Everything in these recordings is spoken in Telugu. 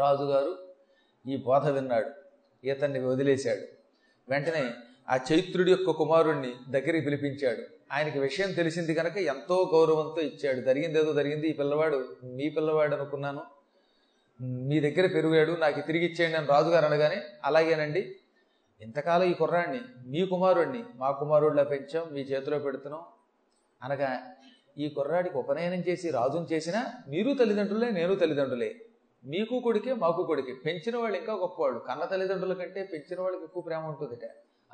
రాజుగారు ఈ బోధ విన్నాడు. ఈతన్ని వదిలేశాడు. వెంటనే ఆ చైత్రుడి యొక్క కుమారుణ్ణి దగ్గరికి పిలిపించాడు. ఆయనకి విషయం తెలిసింది కనుక ఎంతో గౌరవంతో ఇచ్చాడు. జరిగింది ఏదో జరిగింది ఈ పిల్లవాడు మీ పిల్లవాడు అనుకున్నాను. మీ దగ్గర పెరిగాడు నాకు తిరిగి ఇచ్చేయండి అని రాజుగారు అనగానే అలాగేనండి. ఇంతకాలం ఈ కుర్రాడిని మీ కుమారుడిని మా కుమారుడిలా పెంచాం మీ చేతిలో పెడుతున్నాం అనగా ఈ కుర్రాడికి ఉపనయనం చేసి రాజుని చేసినా మీరు తల్లిదండ్రులే నేను తల్లిదండ్రులే. మీకు కొడుకే మాకు కొడుకే. పెంచిన వాళ్ళు ఇంకా గొప్పవాళ్ళు. కన్న తల్లిదండ్రుల కంటే పెంచిన వాళ్ళకి ఎక్కువ ప్రేమ ఉంటుందిట.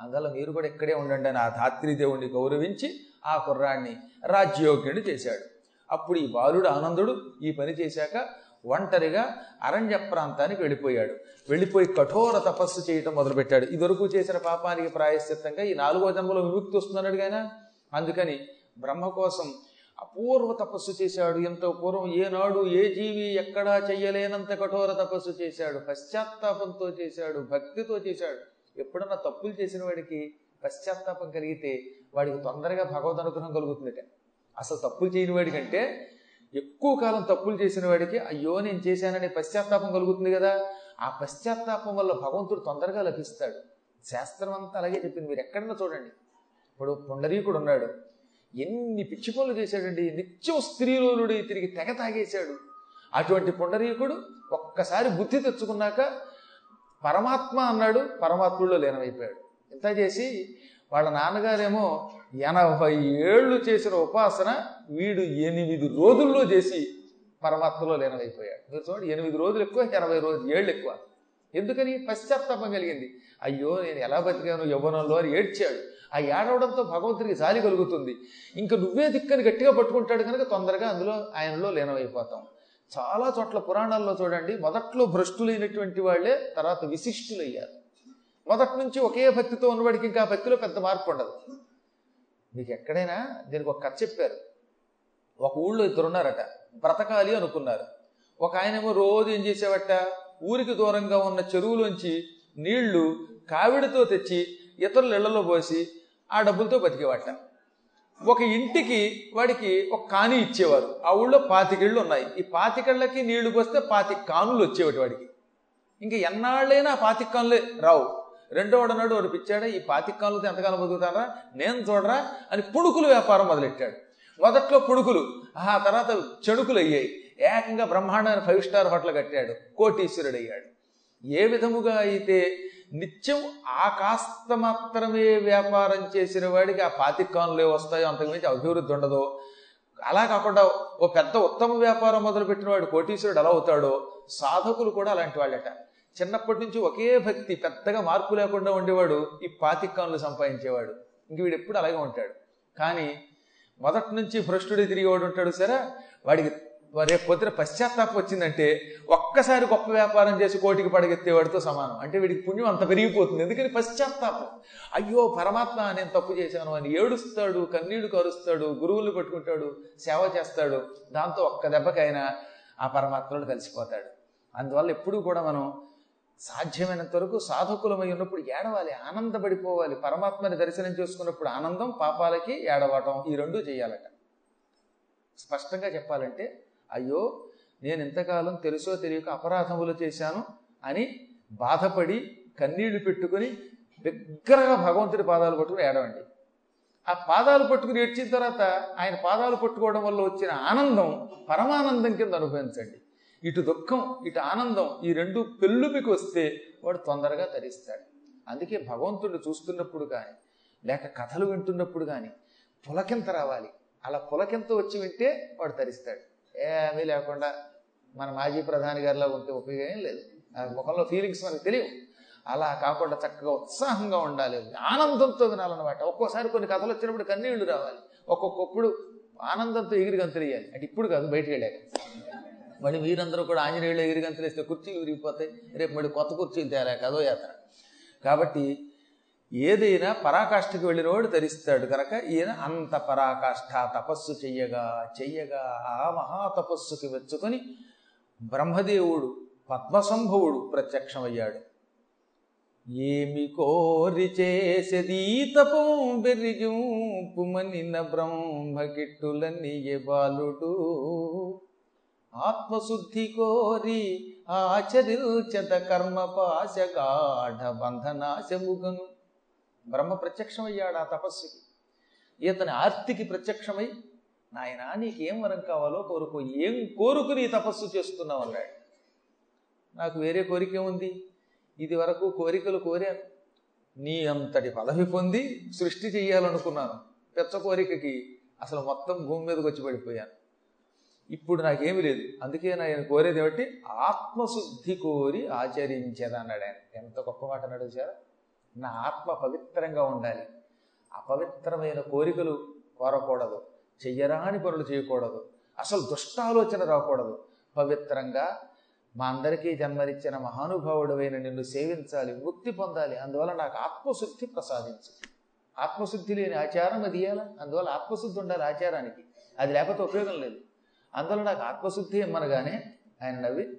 అందువల్ల మీరు కూడా ఇక్కడే ఉండండి అని ఆ ధాత్రి దేవుణ్ణి గౌరవించి ఆ కుర్రాన్ని రాజ్యోగ్యుడు చేశాడు. అప్పుడు ఈ బాలుడు ఆనందుడు ఈ పని చేశాక ఒంటరిగా అరణ్య ప్రాంతానికి వెళ్ళిపోయాడు. వెళ్ళిపోయి కఠోర తపస్సు చేయటం మొదలుపెట్టాడు. ఇదివరకు చేసిన పాపానికి ప్రాయశ్చిత్తంగా ఈ నాలుగో జన్మలో విముక్తి వస్తున్నాడు కానీ అందుకని బ్రహ్మ కోసం అపూర్వ తపస్సు చేశాడు. ఎంతో పూర్వం ఏనాడు ఏ జీవి ఎక్కడా చెయ్యలేనంత కఠోర తపస్సు చేశాడు. పశ్చాత్తాపంతో చేశాడు భక్తితో చేశాడు. ఎప్పుడన్నా తప్పులు చేసిన వాడికి పశ్చాత్తాపం కలిగితే వాడికి తొందరగా భగవద్ అనుగ్రహం కలుగుతుందట. అసలు తప్పులు చేయని వాడికంటే ఎక్కువ కాలం తప్పులు చేసిన వాడికి అయ్యో నేను చేశాననే పశ్చాత్తాపం కలుగుతుంది కదా. ఆ పశ్చాత్తాపం వల్ల భగవంతుడు తొందరగా లభిస్తాడు. శాస్త్రం అంతా అలాగే చెప్పింది. మీరు ఎక్కడన్నా చూడండి. ఇప్పుడు పుండరీకుడు ఉన్నాడు. ఎన్ని పిచ్చి పనులు చేశాడండి. నిత్యం స్త్రీలోనుడి తిరిగి తెగ తాగేశాడు. అటువంటి పుండరీకుడు ఒక్కసారి బుద్ధి తెచ్చుకున్నాక పరమాత్మ అన్నాడు పరమాత్ముల్లో లీనమైపోయాడు. ఇంత చేసి వాళ్ళ నాన్నగారేమో ఎనభై ఏళ్ళు చేసిన ఉపాసన వీడు ఎనిమిది రోజుల్లో చేసి పరమాత్మలో లీనమైపోయాడు. మీరు చూడండి ఎనిమిది రోజులు ఎక్కువ ఎనభై రోజులు ఏళ్ళు ఎక్కువ. ఎందుకని? పశ్చాత్తాపం కలిగింది. అయ్యో నేను ఎలా బతికాను? యవ్వనంలో అని ఏడ్చాడు. ఆ ఏడవడంతో భగవంతుడికి జాలి కలుగుతుంది. ఇంకా నువ్వే దిక్కని గట్టిగా పట్టుకుంటాడు కనుక తొందరగా అందులో ఆయనలో లీనమైపోతాం. చాలా చోట్ల పురాణాల్లో చూడండి మొదట్లో భ్రష్టులైనటువంటి వాళ్ళే తర్వాత విశిష్టులయ్యారు. మొదటి నుంచి ఒకే భక్తితో ఉన్నవాడికి ఇంకా ఆ భక్తిలో పెద్ద మార్పు ఉండదు. మీకు ఎక్కడైనా దీనికి ఒక కథ చెప్పారు. ఒక ఊళ్ళో ఇద్దరు ఉన్నారట బ్రతకాలి అనుకున్నారు. ఒక ఆయనేమో రోజు ఏం చేసేవట ఊరికి దూరంగా ఉన్న చెరువులోంచి నీళ్ళు కావిడితో తెచ్చి ఇతరుల ఇళ్ళలో పోసి ఆ డబ్బులతో బతికేవాట ఒక ఇంటికి వాడికి ఒక కాని ఇచ్చేవారు. ఆ ఊళ్ళో పాతికిళ్ళు ఉన్నాయి. ఈ పాతికళ్ళకి నీళ్ళు పోస్తే పాతి కానులు వచ్చేవాటి వాడికి. ఇంకా ఎన్నాళ్ళైనా ఆ పాతిక కానులే రావు. రెండో వాడు వాడు పిచ్చాడా? ఈ పాతిక కానులతో ఎంతకాలం బతుకుతారా నేను చూడరా అని పుణుకులు వ్యాపారం మొదలెట్టాడు. మొదట్లో పుణుకులు ఆ తర్వాత చెడుకులు అయ్యాయి. ఏకంగా బ్రహ్మాండమైన ఫైవ్ స్టార్ హోటల్ కట్టాడు. కోటీశ్వరుడు అయ్యాడు ఏ విధముగా అయితే నిత్యం ఆ కాస్త మాత్రమే వ్యాపారం చేసిన వాడికి ఆ పాతికానులు ఏ వస్తాయో అంతకుమించి అభివృద్ధి ఉండదు? అలా కాకుండా ఓ పెద్ద ఉత్తమ వ్యాపారం మొదలుపెట్టిన వాడు కోటీశ్వరుడు ఎలా అవుతాడో? సాధకులు కూడా అలాంటి వాళ్ళట. చిన్నప్పటి నుంచి ఒకే భక్తి పెద్దగా మార్పు లేకుండా ఉండేవాడు ఈ పాతికానులు సంపాదించేవాడు. ఇంక వీడు ఎప్పుడు అలాగే ఉంటాడు. కానీ మొదటి నుంచి భ్రష్టుడే తిరిగేవాడు ఉంటాడు సరే? వాడికి రేపు పొద్దున పశ్చాత్తాపం వచ్చిందంటే ఒక్కసారి గొప్ప వ్యాపారం చేసి కోటికి పడగెత్తేవాడితో సమానం. అంటే వీడికి పుణ్యం అంత పెరిగిపోతుంది. ఎందుకని పశ్చాత్తాపం? అయ్యో పరమాత్మ నేను తప్పు చేశాను అని ఏడుస్తాడు కన్నీళ్ళు కరుస్తాడు గురువులు పట్టుకుంటాడు సేవ చేస్తాడు. దాంతో ఒక్క దెబ్బకైనా ఆ పరమాత్మలో కలిసిపోతాడు. అందువల్ల ఎప్పుడూ కూడా మనం సాధ్యమైనంత వరకు సాధకులమై ఉన్నప్పుడు ఏడవాలి ఆనందపడిపోవాలి. పరమాత్మని దర్శనం చేసుకున్నప్పుడు ఆనందం పాపాలకి ఏడవటం ఈ రెండు చేయాలట. స్పష్టంగా చెప్పాలంటే అయ్యో నేను ఇంతకాలం తెలుసో తెలియక అపరాధములు చేశాను అని బాధపడి కన్నీళ్ళు పెట్టుకుని దగ్గరగా భగవంతుడి పాదాలు పట్టుకుని ఏడవండి. ఆ పాదాలు పట్టుకుని ఏడ్చిన తర్వాత ఆయన పాదాలు పట్టుకోవడం వల్ల వచ్చిన ఆనందం పరమానందం కింద అనుభవించండి. ఇటు దుఃఖం ఇటు ఆనందం ఈ రెండు పెళ్ళుమికి వస్తే వాడు తొందరగా తరిస్తాడు. అందుకే భగవంతుడు చూస్తున్నప్పుడు కానీ లేక కథలు వింటున్నప్పుడు కానీ పులకింత రావాలి. అలా పులకింత వచ్చి వింటే వాడు తరిస్తాడు. ఏమీ లేకుండా మన మాజీ ప్రధాని గారిలో ఉంటే ఉపయోగం లేదు. ఆ ముఖంలో ఫీలింగ్స్ మనకు తెలియవు. అలా కాకుండా చక్కగా ఉత్సాహంగా ఉండాలి. ఆనందంతో వినాలన్నమాట ఒక్కోసారి కొన్ని కథలు వచ్చినప్పుడు కన్నీళ్ళు రావాలి. ఒక్కొక్కప్పుడు ఆనందంతో ఎగిరి గంతులేయాలి అంటే ఇప్పుడు కాదు బయటికి వెళ్ళాక. మళ్ళీ మీరందరూ కూడా ఆంజనేయులు ఎగిరి గంతులేస్తే కుర్చీలు విరిగిపోతాయి. రేపు మళ్ళీ కొత్త కుర్చీలు తేలేక అదో యాత్ర. కాబట్టి ఏదైనా పరాకాష్ఠకి వెళ్ళినవాడు ధరిస్తాడు కనుక ఈయన అంత పరాకాష్ఠ తపస్సు చెయ్యగా చెయ్యగా ఆ మహాతపస్సుకి వెచ్చుకొని మెచ్చుకొని బ్రహ్మదేవుడు పద్మసంభవుడు ప్రత్యక్షమయ్యాడు. ఏమి కోరి చేసేది తపం బెరిగింపుమనిన బ్రహ్మకిట్టులన్నీ బాలుడు? ఆత్మశుద్ధి కోరి ఆచరించత కర్మ పాశగాఢ బంధనాశముగను. బ్రహ్మ ప్రత్యక్షమయ్యాడు ఆ తపస్సుకి. ఇతని ఆర్తికి ప్రత్యక్షమై నాయన నీకేం వరం కావాలో కోరుకో ఏం కోరుకుని ఈ తపస్సు చేస్తున్నావు అన్నాడు. నాకు వేరే కోరిక ఉంది. ఇది వరకు కోరికలు కోరాను. నీ అంతటి పదవి పొంది సృష్టి చెయ్యాలనుకున్నాను. పెద్ద కోరికకి అసలు మొత్తం భూమి మీదకి వచ్చి పడిపోయాను. ఇప్పుడు నాకేమీ లేదు. అందుకే నేను కోరేది ఏమిటి? ఆత్మశుద్ధి కోరి ఆచరించేదన్నాడు ఆయన. ఎంత గొప్ప మాట అన్నాడు సార్ నా ఆత్మ పవిత్రంగా ఉండాలి. అపవిత్రమైన కోరికలు కోరకూడదు. చెయ్యరాని పనులు చేయకూడదు. అసలు దుష్టాలోచన రాకూడదు. పవిత్రంగా మా అందరికీ జన్మనిచ్చిన మహానుభావుడమైన నిన్ను సేవించాలి ముక్తి పొందాలి. అందువల్ల నాకు ఆత్మశుద్ధి ప్రసాదించు. ఆత్మశుద్ధి లేని ఆచారం అది ఇయ్యాలా అందువల్ల ఆత్మశుద్ధి ఉండాలి ఆచారానికి. అది లేకపోతే ఉపయోగం లేదు. అందువల్ల నాకు ఆత్మశుద్ధి ఇమ్మనగానే ఆయన నవ్వి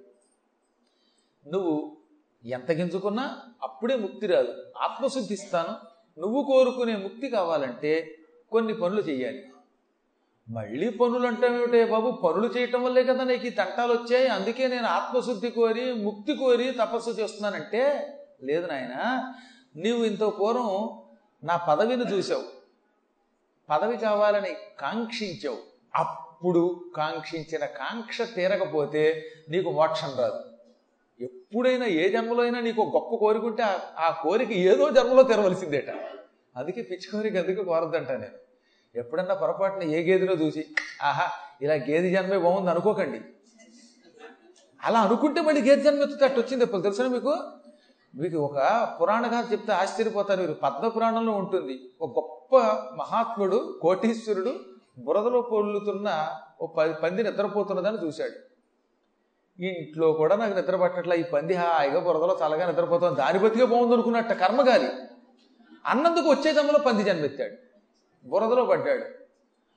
నువ్వు ఎంత గింజుకున్నా అప్పుడే ముక్తి రాదు. ఆత్మశుద్ధి ఇస్తాను నువ్వు కోరుకునే ముక్తి కావాలంటే కొన్ని పనులు చేయాలి మళ్ళీ పనులు అంటామేమిటే బాబు? పనులు చేయటం వల్లే కదా నీకు ఈ తంటాలు వచ్చాయి. అందుకే నేను ఆత్మశుద్ధి కోరి ముక్తి కోరి తపస్సు చేస్తున్నానంటే లేదు నాయన. నీవు ఇంత పూర్వం నా పదవిని చూసావు పదవి కావాలని కాంక్షించావు. అప్పుడు కాంక్షించిన కాంక్ష తీరకపోతే నీకు మోక్షం రాదు. ఎప్పుడైనా ఏ జన్మలో అయినా నీకు గొప్ప కోరికుంటే ఆ కోరిక ఏదో జన్మలో తెరవలసిందేట. అందుకే పిచ్చి కోరిక అందుకే కోరద్దంట నేను. ఎప్పుడన్నా పొరపాటున ఏ గేదెలో చూసి ఆహా ఇలా గేదె జన్మే బాగుంది అనుకోకండి. అలా అనుకుంటే మళ్ళీ గేదె జన్మ ఎత్తుతట్టు వచ్చింది ఎప్పుడు తెలుసా మీకు? మీకు ఒక పురాణ కథ చెప్తే ఆశ్చర్యపోతారు మీరు పద్మ పురాణంలో ఉంటుంది. ఒక గొప్ప మహాత్ముడు కోటీశ్వరుడు బురదలో పొల్లుతున్న ఓ పంది నిద్రపోతున్నదని చూశాడు. ఇంట్లో కూడా నాకు నిద్ర పట్టట్లా ఈ పంది హాయిగా బురదలో చల్లగా నిద్రపోతుంది దాని బతికే బాగుంది అనుకున్నట్ట కర్మగాలి అన్నందుకు వచ్చే జన్మలో పంది జన్మెత్తాడు. బురదలో పడ్డాడు.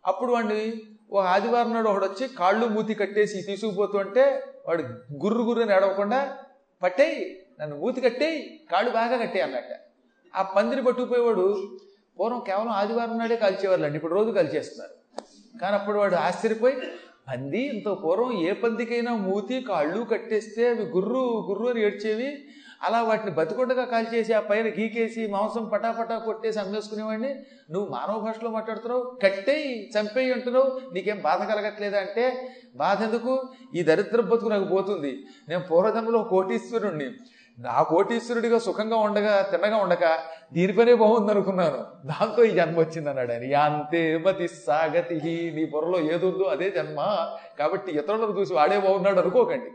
అప్పుడు వాడిని ఓ ఆదివారం నాడు ఒకడు వచ్చి కాళ్ళు మూతి కట్టేసి తీసుకుపోతుంటే వాడు గుర్రు గుర్రని ఏడవకుండా పట్టేయి నన్ను మూతి కట్టేయి కాళ్ళు బాగా కట్టేయి అన్నట్ట. ఆ పందిని పట్టుకుపోయేవాడు పూర్వం కేవలం ఆదివారం నాడే కాల్చేవాళ్ళండి. ఇప్పుడు రోజు కాల్చేస్తున్నారు. కానీ అప్పుడు వాడు ఆశ్చర్యపోయి పంది ఇంత పూర్వం ఏ పందికైనా మూతి కాళ్ళు కట్టేస్తే అవి గుర్రు గుర్రు అని ఏడ్చేవి. అలా వాటిని బతికొండగా కాల్చేసి ఆ పైన గీకేసి మాంసం పటాపటా కొట్టేసి అమ్మేసుకునేవాడిని. నువ్వు మానవ భాషలో మాట్లాడుతున్నావు కట్టేయి చంపేయి అంటున్నావు. నీకేం బాధ కలగట్లేదా అంటే బాధ ఎందుకు ఈ దరిద్ర బతుకు నాకు పోతుంది. నేను పూర్వజన్మలో కోటీశ్వరుణ్ణి. నా కోటీశ్వరుడిగా సుఖంగా ఉండగా తిన్నగా ఉండక దీనిపైనే బాగుంది అనుకున్నాను దాంతో ఈ జన్మ వచ్చింది అన్నాడు ఆయన. యాంతే మతి సాగతి నీ బుర్రలో ఏదుందో అదే జన్మ. కాబట్టి ఇతరులను చూసి వాడే బాగున్నాడు అనుకోకండి.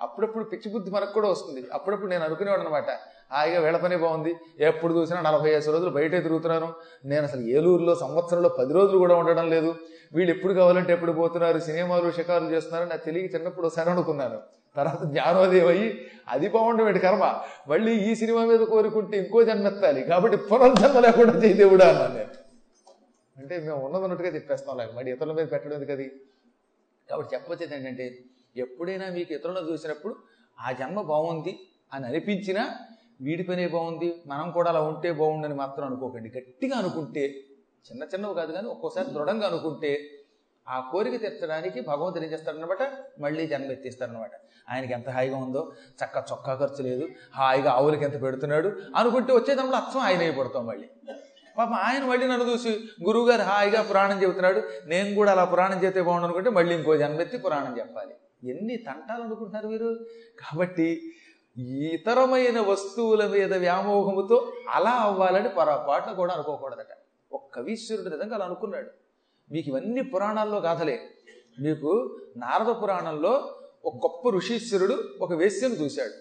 అప్పుడప్పుడు పిచ్చి బుద్ధి మనకు కూడా వస్తుంది. అప్పుడప్పుడు నేను అనుకునేవాడు అనమాట హాయిగా వీళ్ళ పని బాగుంది. ఎప్పుడు చూసినా నలభై ఐదు రోజులు బయటే తిరుగుతున్నాను నేను అసలు ఏలూరులో సంవత్సరంలో పది రోజులు కూడా ఉండడం లేదు. వీళ్ళు ఎప్పుడు కావాలంటే ఎప్పుడు పోతున్నారు సినిమాలు షికారులు చేస్తున్నారు నాకు తెలియ చిన్నప్పుడు ఒకసారి అనుకున్నాను. తర్వాత జ్ఞానోదయం అయ్యి అది బాగుండేవాడి కర్మ? మళ్ళీ ఈ సినిమా మీద కోరుకుంటే ఇంకో జన్మెత్తాలి కాబట్టి పునర్జన్మ లేకుండా చేయదేవుడా అన్నాను నేను. అంటే మేము ఉన్నదన్నట్టుగా చెప్పేస్తాం లేక మరి ఇతరుల మీద పెట్టడం ఎందుకు అది? కాబట్టి చెప్పొచ్చేది ఏంటంటే ఎప్పుడైనా మీకు ఇతరులను చూసినప్పుడు ఆ జన్మ బాగుంది అని అనిపించినా వీడి పనే బాగుంది మనం కూడా అలా ఉంటే బాగుండని మాత్రం అనుకోకండి. గట్టిగా అనుకుంటే చిన్న చిన్నవి కాదు కానీ ఒక్కోసారి దృఢంగా అనుకుంటే ఆ కోరిక తీర్చడానికి భగవంతుడు ఏం చేస్తాడనమాట మళ్ళీ జన్మ ఎత్తిస్తాడనమాట ఆయనకి ఎంత హాయిగా ఉందో చక్క చొక్కా ఖర్చు లేదు హాయిగా ఆవులకి ఎంత పెడుతున్నాడు అనుకుంటే వచ్చేటప్పుడు అచ్చం ఆయన అయిపోతాం మళ్ళీ. పాపం ఆయన మళ్ళీ నన్ను చూసి గురువుగారు హాయిగా పురాణం చెబుతున్నాడు నేను కూడా అలా పురాణం చేస్తే బాగుండు అనుకుంటే మళ్ళీ ఇంకో జన్మెత్తి పురాణం చెప్పాలి. ఎన్ని తంటాలు అనుకుంటున్నారు మీరు? కాబట్టి ఇతరమైన వస్తువుల మీద వ్యామోహముతో అలా అవ్వాలని పొరపాటున కూడా అనుకోకూడదట. ఒక కవీశ్వరుడు నిజంగా అలా అనుకున్నాడు. మీకు ఇవన్నీ పురాణాల్లో గాథలే. మీకు నారద పురాణంలో ఒక గొప్ప ఋషీశ్వరుడు ఒక వేశ్యను చూశాడు.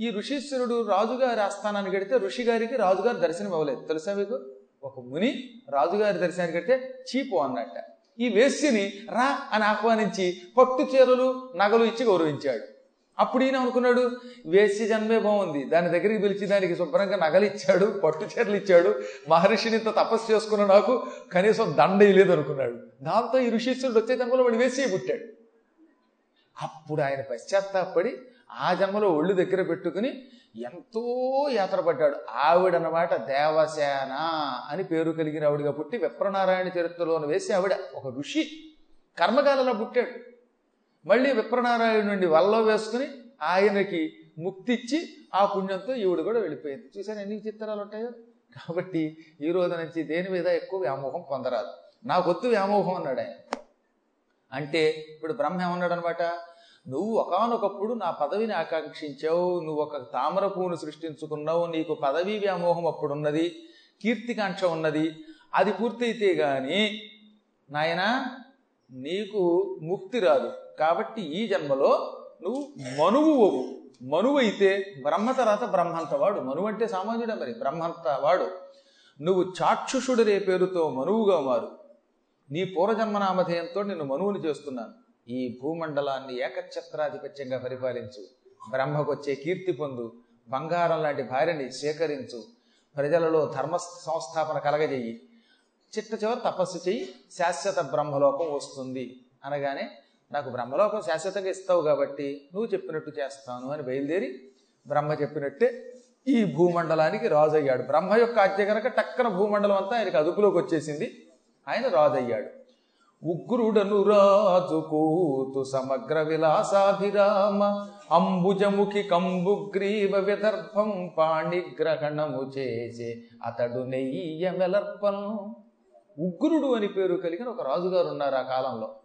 ఈ ఋషీశ్వరుడు రాజుగారి ఆస్థానానికి గడితే ఋషి గారికి రాజుగారి దర్శనం ఇవ్వలేదు తెలుసా మీకు? ఒక ముని రాజుగారి దర్శనానికి కడితే చీపు అన్నట్ట. ఈ వేశ్యని రా అని ఆహ్వానించి పట్టు చీరలు నగలు ఇచ్చి గౌరవించాడు. అప్పుడు ఈయన అనుకున్నాడు వేసి జన్మే బాగుంది. దాని దగ్గరికి పిలిచి దానికి శుభ్రంగా నగలు ఇచ్చాడు పట్టు చీరలు ఇచ్చాడు. మహర్షిని ఇంత తపస్సు చేసుకున్న నాకు కనీసం దండ ఇలేదు అనుకున్నాడు. దాంతో ఈ ఋషీశ్వరుడు వచ్చే జన్మలో వాడు వేసి పుట్టాడు. అప్పుడు ఆయన పశ్చాత్తాపడి ఆ జన్మలో ఒళ్ళు దగ్గర పెట్టుకుని ఎంతో యాత్ర పడ్డాడు ఆవిడనమాట దేవసేన అని పేరు కలిగిన ఆవిడగా పుట్టి విప్రనారాయణ చరిత్రలోని వేసి ఆవిడ ఒక ఋషి. కర్మకాలలో పుట్టాడు. మళ్ళీ విప్రనారాయణుడిని వల్లో వేసుకుని ఆయనకి ముక్తి ఇచ్చి ఆ పుణ్యంతో ఈవిడ కూడా వెళ్ళిపోయింది. చూసాను ఎన్ని చిత్రాలు ఉంటాయో? కాబట్టి ఈ రోజు నుంచి దేని మీద ఎక్కువ వ్యామోహం పొందరాదు. నాకొద్దు వ్యామోహం అన్నాడు ఆయన. అంటే ఇప్పుడు బ్రహ్మ ఏమన్నాడు అనమాట నువ్వు ఒకనొకప్పుడు నా పదవిని ఆకాంక్షించావు నువ్వు ఒక తామర పువ్వును సృష్టించుకున్నావు నీకు పదవి వ్యామోహం అప్పుడున్నది కీర్తికాంక్ష ఉన్నది అది పూర్తయితే గాని నాయనా నీకు ముక్తి రాదు. కాబట్టి ఈ జన్మలో నువ్వు మనువు అవు మనువు అయితే బ్రహ్మ తర్వాత బ్రహ్మంత వాడు మనువు అంటే సామాన్యుడే మరి? బ్రహ్మంత వాడు నువ్వు చాక్షుషుడనే పేరుతో మనువుగా మారు. నీ పూర్వజన్మనామధేయంతో నిన్ను మనువుని చేస్తున్నాను. ఈ భూమండలాన్ని ఏకఛత్రాధిపత్యంగా పరిపాలించు. బ్రహ్మకొచ్చే కీర్తి పొందు. బంగారం లాంటి భార్యని సేకరించు. ప్రజలలో ధర్మ సంస్థాపన కలగజెయ్యి చిట్ట చివరి తపస్సు చెయ్యి. శాశ్వత బ్రహ్మలోకం వస్తుంది. అనగానే నాకు బ్రహ్మలోకం శాశ్వతంగా ఇస్తావు కాబట్టి నువ్వు చెప్పినట్టు చేస్తాను అని బయలుదేరి బ్రహ్మ చెప్పినట్టే ఈ భూమండలానికి రాజు అయ్యాడు బ్రహ్మ యొక్క ఆజ్ఞ కనుక టక్కన భూమండలం అంతా ఆయనకు అదుపులోకి వచ్చేసింది. ఆయన రాజు అయ్యాడు ఉగ్రుడను రాజు కూతు సమగ్ర విలాసాభిరామ అంబుజముఖి కంబుగ్రీవ విదర్భం పాణిగ్రహణము చేసే అతడు నెయ్యమెలర్పం. ఉగ్రుడు అని పేరు కలిగిన ఒక రాజుగారు ఉన్నారు ఆ కాలంలో.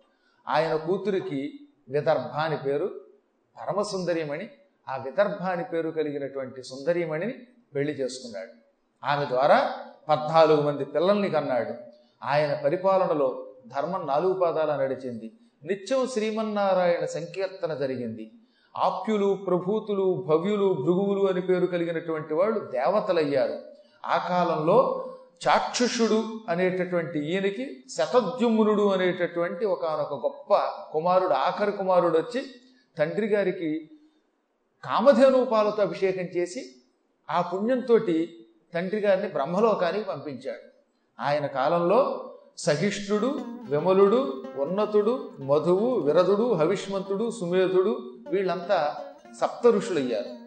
ఆయన కూతురికి విదర్భ అని పేరు పరమసుందరిమణి. ఆ విదర్భ అని పేరు కలిగినటువంటి సుందరిమణిని పెళ్ళి చేసుకున్నాడు. ఆమె ద్వారా పద్నాలుగు మంది పిల్లల్ని కన్నాడు. ఆయన పరిపాలనలో ధర్మం నాలుగు పాదాల నడిచింది. నిత్యం శ్రీమన్నారాయణ సంకీర్తన జరిగింది. ఆప్యులు ప్రభూతులు భవ్యులు భృగువులు అని పేరు కలిగినటువంటి వాళ్ళు దేవతలయ్యారు. ఆ కాలంలో చాక్షుషుడు అనేటటువంటి ఈయనకి శతద్యుమ్నుడు అనేటటువంటి ఒకనొక గొప్ప కుమారుడు ఆఖరి కుమారుడు వచ్చి తండ్రి గారికి కామధేనూపాలతో అభిషేకం చేసి ఆ పుణ్యంతో తండ్రి గారిని బ్రహ్మలోకానికి పంపించాడు. ఆయన కాలంలో సహిష్ణుడు విమలుడు ఉన్నతుడు మధువు విరదుడు హవిష్మంతుడు సుమేధుడు వీళ్ళంతా సప్త ఋషులయ్యారు.